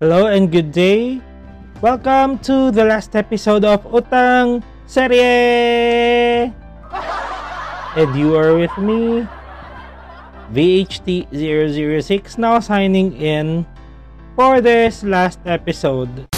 Hello and good day. Welcome to the last episode of Utang Serie. And you are with me, VHT006, now signing in for this last episode.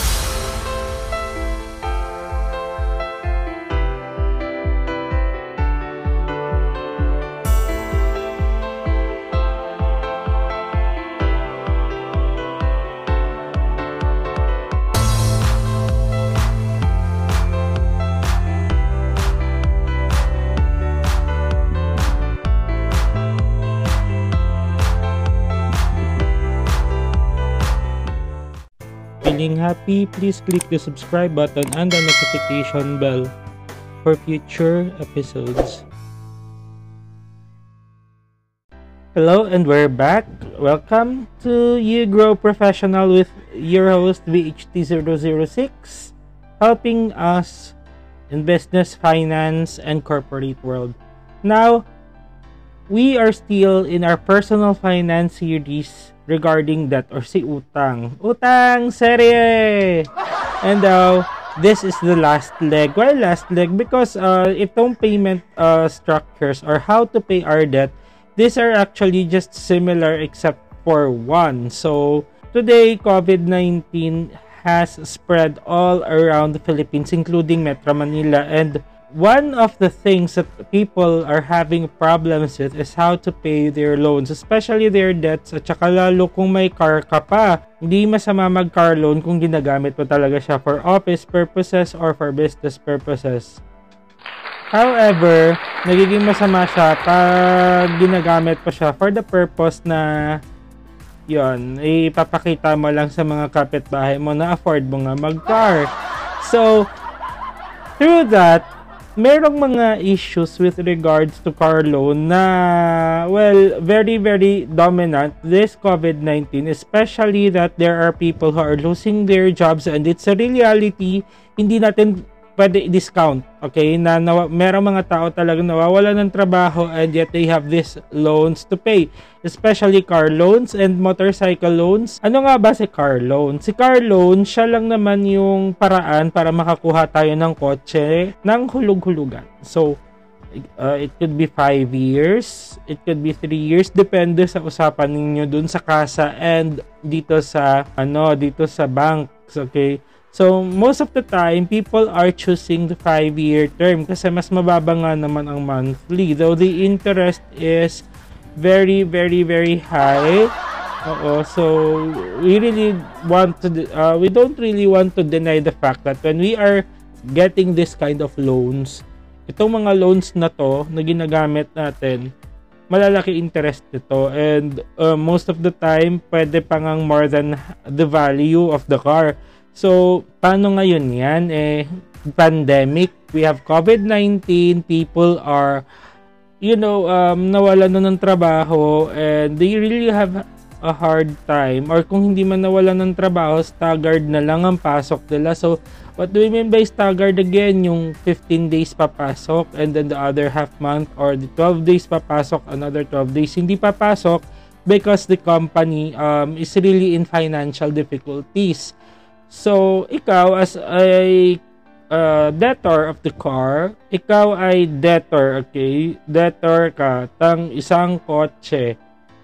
Feeling happy? Please click the subscribe button and the notification bell for future episodes. Hello and we're back. Welcome to You Grow Professional with your host VHT006, helping us in business, finance, and corporate world. Now, we are still in our personal finance series regarding that or si utang. Utang serye! And uh, this is the last leg. Why last leg? Because uh, itong payment uh, structures or how to pay our debt, these are actually just similar except for one. So, today, COVID-19 has spread all around the Philippines, including Metro Manila. And one of the things that people are having problems with is how to pay their loans, especially their debts at saka lalo kung may car ka pa. Hindi masama mag-car loan kung ginagamit mo talaga siya for office purposes or for business purposes. However, nagiging masama siya pag ginagamit pa siya for the purpose na yon ipapakita mo lang sa mga kapitbahay mo na afford mo nga mag-car. So, through that, merong mga issues with regards to car loan na, well, very, very dominant this COVID-19, especially that there are people who are losing their jobs and it's a reality, hindi natin pwede i-discount, okay, na, na merong mga tao talagang nawawala ng trabaho and yet they have these loans to pay, especially car loans and motorcycle loans. Ano nga ba si car loan? Si car loan, siya lang naman yung paraan para makakuha tayo ng kotse ng hulug-hulugan. So, uh, it could be 5 years, it could be 3 years, depende sa usapan ninyo dun sa kasa and dito sa, ano, dito sa banks, okay? So, most of the time, people are choosing the 5-year term kasi mas mababa nga naman ang monthly. Though the interest is very, very, very high. Oo, so we really want to, uh, we don't really want to deny the fact that when we are getting this kind of loans, itong mga loans na to na ginagamit natin, malalaki interest nito and uh, most of the time, pwede pang more than the value of the car. So, paano ngayon yan? Eh, pandemic, we have COVID-19, people are, you know, um, nawala na ng trabaho and they really have a hard time or kung hindi man nawala ng trabaho, staggered na lang ang pasok nila. So, what do we mean by staggered again? Yung 15 days papasok and then the other half month or the 12 days papasok, another 12 days hindi papasok because the company um, is really in financial difficulties. So, ikaw as a uh, debtor of the car, ikaw ay debtor, okay? Debtor ka tang isang kotse.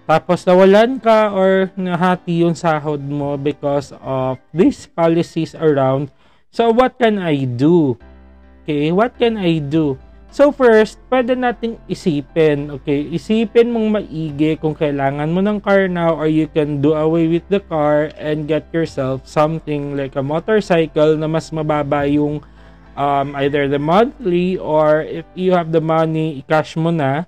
Tapos nawalan ka or nahati yung sahod mo because of these policies around. So, what can I do? Okay, what can I do? So first, pwede nating isipin, okay? Isipin mong maigi kung kailangan mo ng car now or you can do away with the car and get yourself something like a motorcycle na mas mababa yung um, either the monthly or if you have the money, i-cash mo na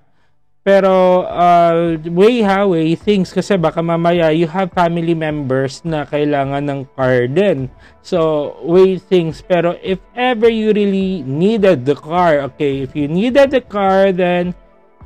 pero uh, way how way things kasi baka mamaya you have family members na kailangan ng car din. So, way things. Pero if ever you really needed the car, okay, if you needed the car, then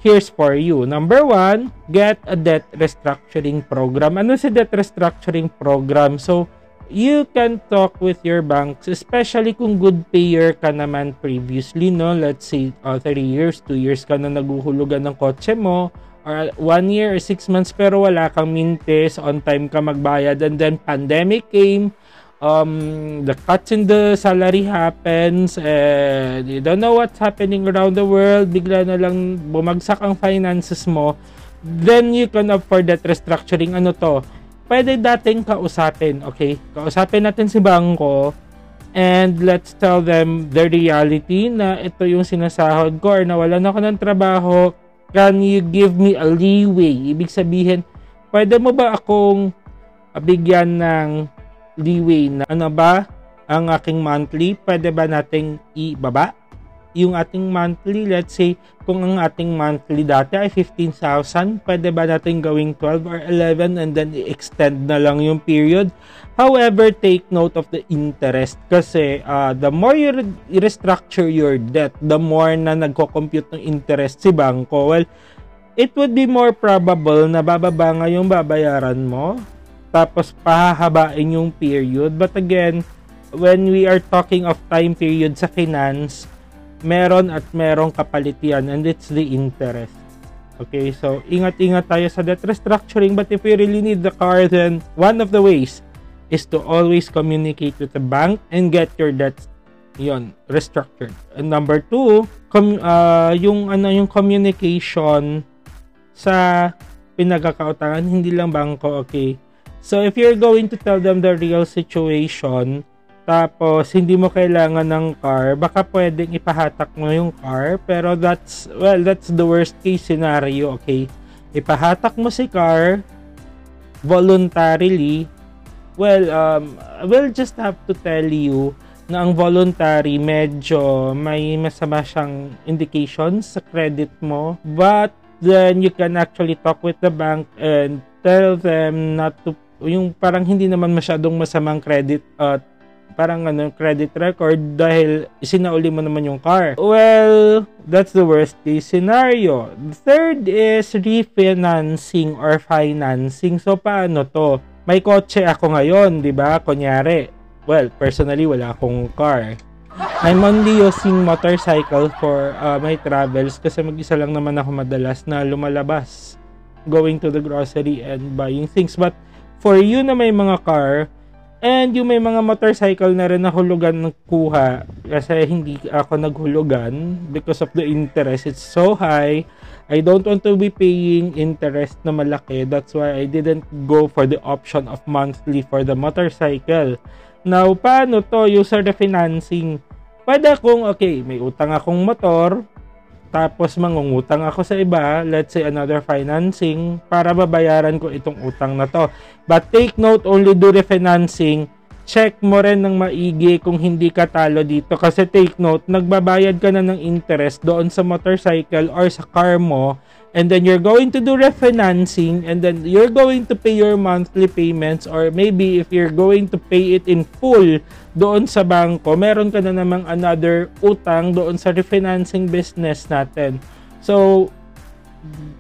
here's for you. Number one, get a debt restructuring program. Ano si debt restructuring program? So, you can talk with your banks, especially kung good payer ka naman previously, no? Let's say, uh, 3 years, 2 years ka na naguhulugan ng kotse mo, or one year or six months pero wala kang mintes, on time ka magbayad and then pandemic came, um, the cuts in the salary happens and you don't know what's happening around the world, bigla na lang bumagsak ang finances mo, then you can for that restructuring. Ano to? Pwede dating kausapin, okay? Kausapin natin si bangko and let's tell them the reality na ito yung sinasahod ko or nawalan ako ng trabaho, can you give me a leeway? Ibig sabihin, pwede mo ba akong bigyan ng leeway na ano ba ang aking monthly? Pwede ba nating ibaba? Yung ating monthly, let's say, kung ang ating monthly dati ay 15,000, pwede ba natin gawing 12 or 11 and then i-extend na lang yung period? However, take note of the interest kasi uh, the more you restructure your debt, the more na nagko-compute ng interest si bangko. Well, it would be more probable na bababa nga yung babayaran mo tapos pahahabain yung period. But again, when we are talking of time period sa finance, meron at merong kapalit yan and it's the interest. Okay, so ingat-ingat tayo sa debt restructuring but if we really need the car then one of the ways is to always communicate with the bank and get your debts yon restructured. And number two, com- uh, yung ano yung communication sa pinagkakautangan hindi lang bangko, okay? So if you're going to tell them the real situation, tapos, hindi mo kailangan ng car, baka pwedeng ipahatak mo yung car, pero that's, well, that's the worst case scenario, okay? Ipahatak mo si car, voluntarily, well, um, we'll just have to tell you na ang voluntary medyo may masama siyang indications sa credit mo, but then you can actually talk with the bank and tell them not to, yung parang hindi naman masyadong masamang credit uh, parang ano, credit record dahil isinauli mo naman yung car. Well, that's the worst case scenario. The third is refinancing or financing. So, paano to? May kotse ako ngayon, di ba? Kunyari, well, personally, wala akong car. I'm only using motorcycle for uh, my travels kasi mag-isa lang naman ako madalas na lumalabas going to the grocery and buying things. But for you na may mga car, And yung may mga motorcycle na rin na hulugan ng kuha kasi hindi ako naghulugan because of the interest. It's so high. I don't want to be paying interest na malaki. That's why I didn't go for the option of monthly for the motorcycle. Now, paano to? User refinancing. Pwede akong, okay, may utang akong motor, tapos mangungutang ako sa iba, let's say another financing, para babayaran ko itong utang na to. But take note, only do refinancing, check mo rin ng maigi kung hindi ka talo dito. Kasi take note, nagbabayad ka na ng interest doon sa motorcycle or sa car mo, and then you're going to do refinancing and then you're going to pay your monthly payments or maybe if you're going to pay it in full doon sa bangko, meron ka na namang another utang doon sa refinancing business natin. So,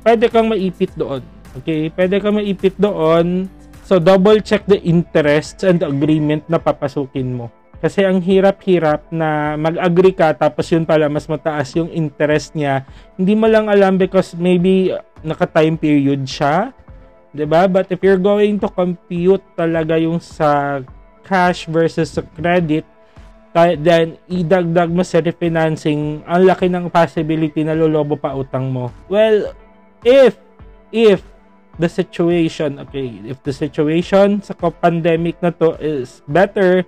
pwede kang maipit doon. Okay? Pwede kang maipit doon. So, double check the interest and the agreement na papasukin mo. Kasi ang hirap-hirap na mag-agree ka tapos yun pala mas mataas yung interest niya. Hindi mo lang alam because maybe naka-time period siya. 'di ba? But if you're going to compute talaga yung sa cash versus sa credit, then idagdag mo sa refinancing, ang laki ng possibility na lolobo pa utang mo. Well, if if the situation, okay, if the situation sa pandemic na to is better,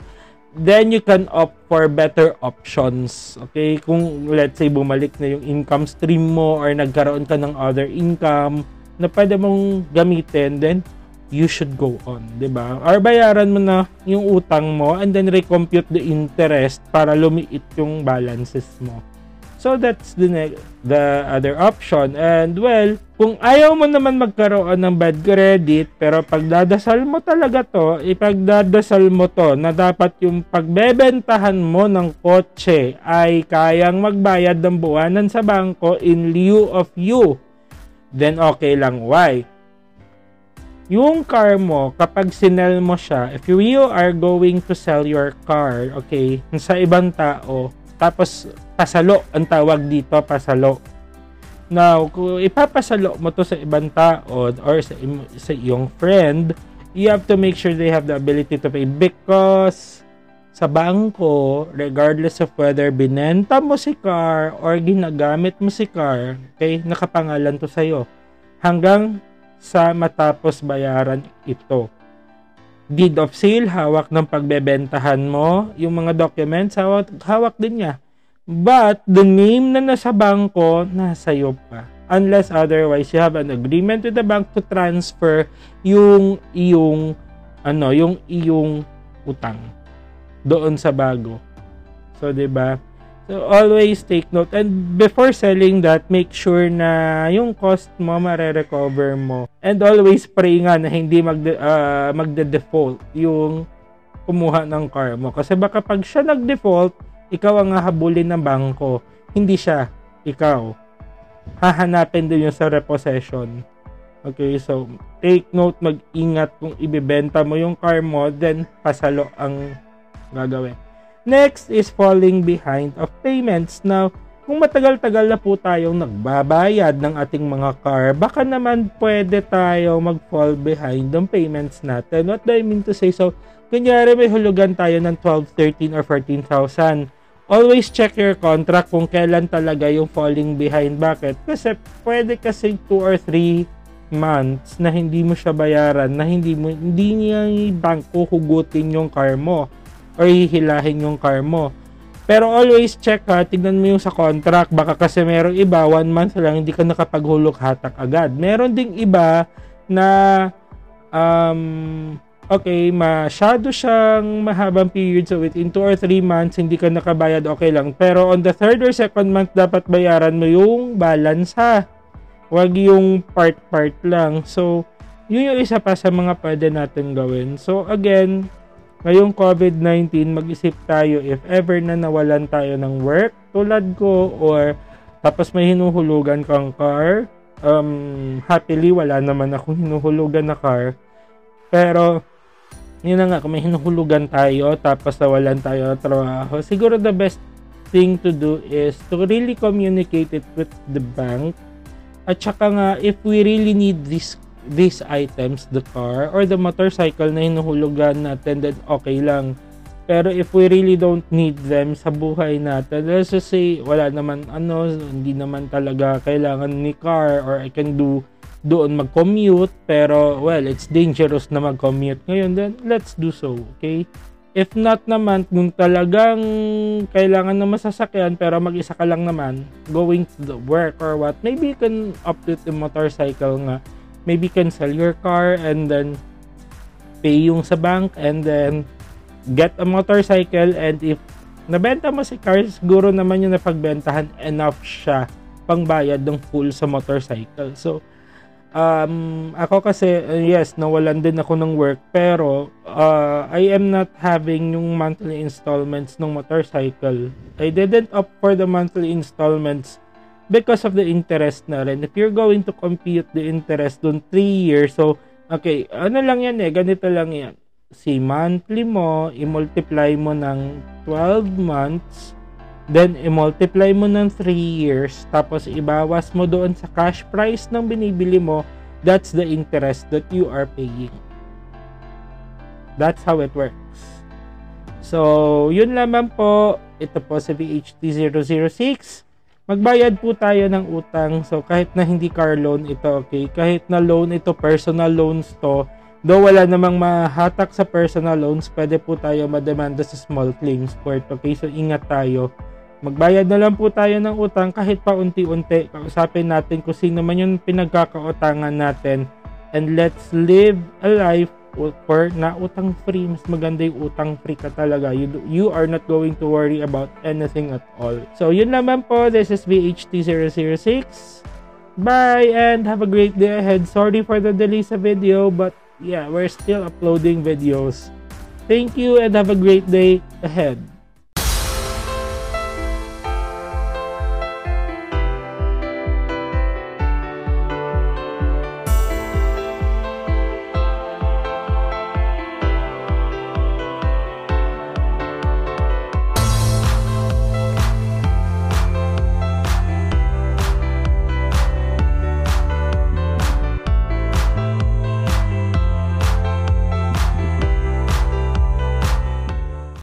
then you can opt for better options. Okay? Kung let's say bumalik na yung income stream mo or nagkaroon ka ng other income na pwede mong gamitin, then you should go on, 'di ba? Or bayaran mo na yung utang mo and then recompute the interest para lumiit yung balances mo. So that's the the other option. And well, kung ayaw mo naman magkaroon ng bad credit, pero pagdadasal mo talaga to, ipagdadasal mo to na dapat yung pagbebentahan mo ng kotse ay kayang magbayad ng buwanan sa bangko in lieu of you. Then okay lang. Why? Yung car mo, kapag sinel mo siya, if you are going to sell your car, okay, sa ibang tao, tapos pasalo ang tawag dito, pasalo. Now, kung ipapasalo mo to sa ibang tao or sa, sa iyong friend, you have to make sure they have the ability to pay because sa bangko, regardless of whether binenta mo si car or ginagamit mo si car, okay, nakapangalan to sa'yo. Hanggang sa matapos bayaran ito. Deed of sale, hawak ng pagbebentahan mo. Yung mga documents, hawak, hawak din niya. But, the name na nasa bangko, nasa iyo pa. Unless otherwise, you have an agreement with the bank to transfer yung iyong, ano, yung iyong utang doon sa bago. So, 'di ba? So, always take note. And before selling that, make sure na yung cost mo, mare-recover mo. And always pray nga na hindi magde, uh, magde-default yung kumuha ng car mo. Kasi baka pag siya nag-default, ikaw ang hahabulin ng bangko. Hindi siya, ikaw. Hahanapin din yung sa repossession. Okay, so take note, mag-ingat kung ibibenta mo yung car mo, then pasalo ang gagawin. Next is falling behind of payments. Now, kung matagal-tagal na po tayong nagbabayad ng ating mga car, baka naman pwede tayo mag-fall behind ng payments natin. What do I mean to say? So, kunyari may hulugan tayo ng 12, 13, or 14,000. Always check your contract kung kailan talaga yung falling behind. Bakit? Kasi pwede kasi 2 or 3 months na hindi mo siya bayaran, na hindi mo hindi niya yung bangko hugutin yung car mo or hihilahin yung car mo. Pero always check ha, tignan mo yung sa contract. Baka kasi merong iba, one month lang, hindi ka nakapaghulog hatak agad. Meron ding iba na, um, okay, masyado siyang mahabang period. So within 2 or 3 months, hindi ka nakabayad, okay lang. Pero on the third or second month, dapat bayaran mo yung balance ha. Huwag yung part-part lang. So, yun yung isa pa sa mga pwede natin gawin. So, again, ngayong COVID-19, mag-isip tayo if ever na nawalan tayo ng work tulad ko or tapos may hinuhulugan kang car. Um, happily, wala naman akong hinuhulugan na car. Pero, yun na nga, kung may hinuhulugan tayo tapos nawalan tayo ng trabaho, siguro the best thing to do is to really communicate it with the bank. At saka nga, if we really need this these items, the car or the motorcycle na hinuhulugan natin, then okay lang. Pero if we really don't need them sa buhay natin, let's just say, wala naman, ano, hindi naman talaga kailangan ni car or I can do doon mag-commute, pero, well, it's dangerous na mag-commute ngayon, then let's do so, okay? If not naman, kung talagang kailangan na masasakyan, pero mag-isa ka lang naman, going to the work or what, maybe you can opt the motorcycle nga maybe cancel your car and then pay yung sa bank and then get a motorcycle and if nabenta mo si car siguro naman yung napagbentahan enough siya pangbayad ng full sa motorcycle so um, ako kasi uh, yes nawalan din ako ng work pero uh, I am not having yung monthly installments ng motorcycle I didn't opt for the monthly installments because of the interest na rin. If you're going to compute the interest dun 3 years, so, okay, ano lang yan eh, ganito lang yan. Si monthly mo, i-multiply mo ng 12 months, then i-multiply mo ng 3 years, tapos ibawas mo doon sa cash price ng binibili mo, that's the interest that you are paying. That's how it works. So, yun lamang po. Ito po sa VHT006 magbayad po tayo ng utang. So, kahit na hindi car loan ito, okay? Kahit na loan ito, personal loans to, though wala namang mahatak sa personal loans, pwede po tayo mademanda sa small claims court, okay? So, ingat tayo. Magbayad na lang po tayo ng utang kahit pa unti-unti. Kausapin natin kung sino man yung pinagkakautangan natin. And let's live a life for na utang free. Mas maganda yung utang free ka talaga. You, you are not going to worry about anything at all. So yun naman po. This is VHT006 bye and have a great day ahead. Sorry for the delay sa video but yeah we're still uploading videos. Thank you and have a great day ahead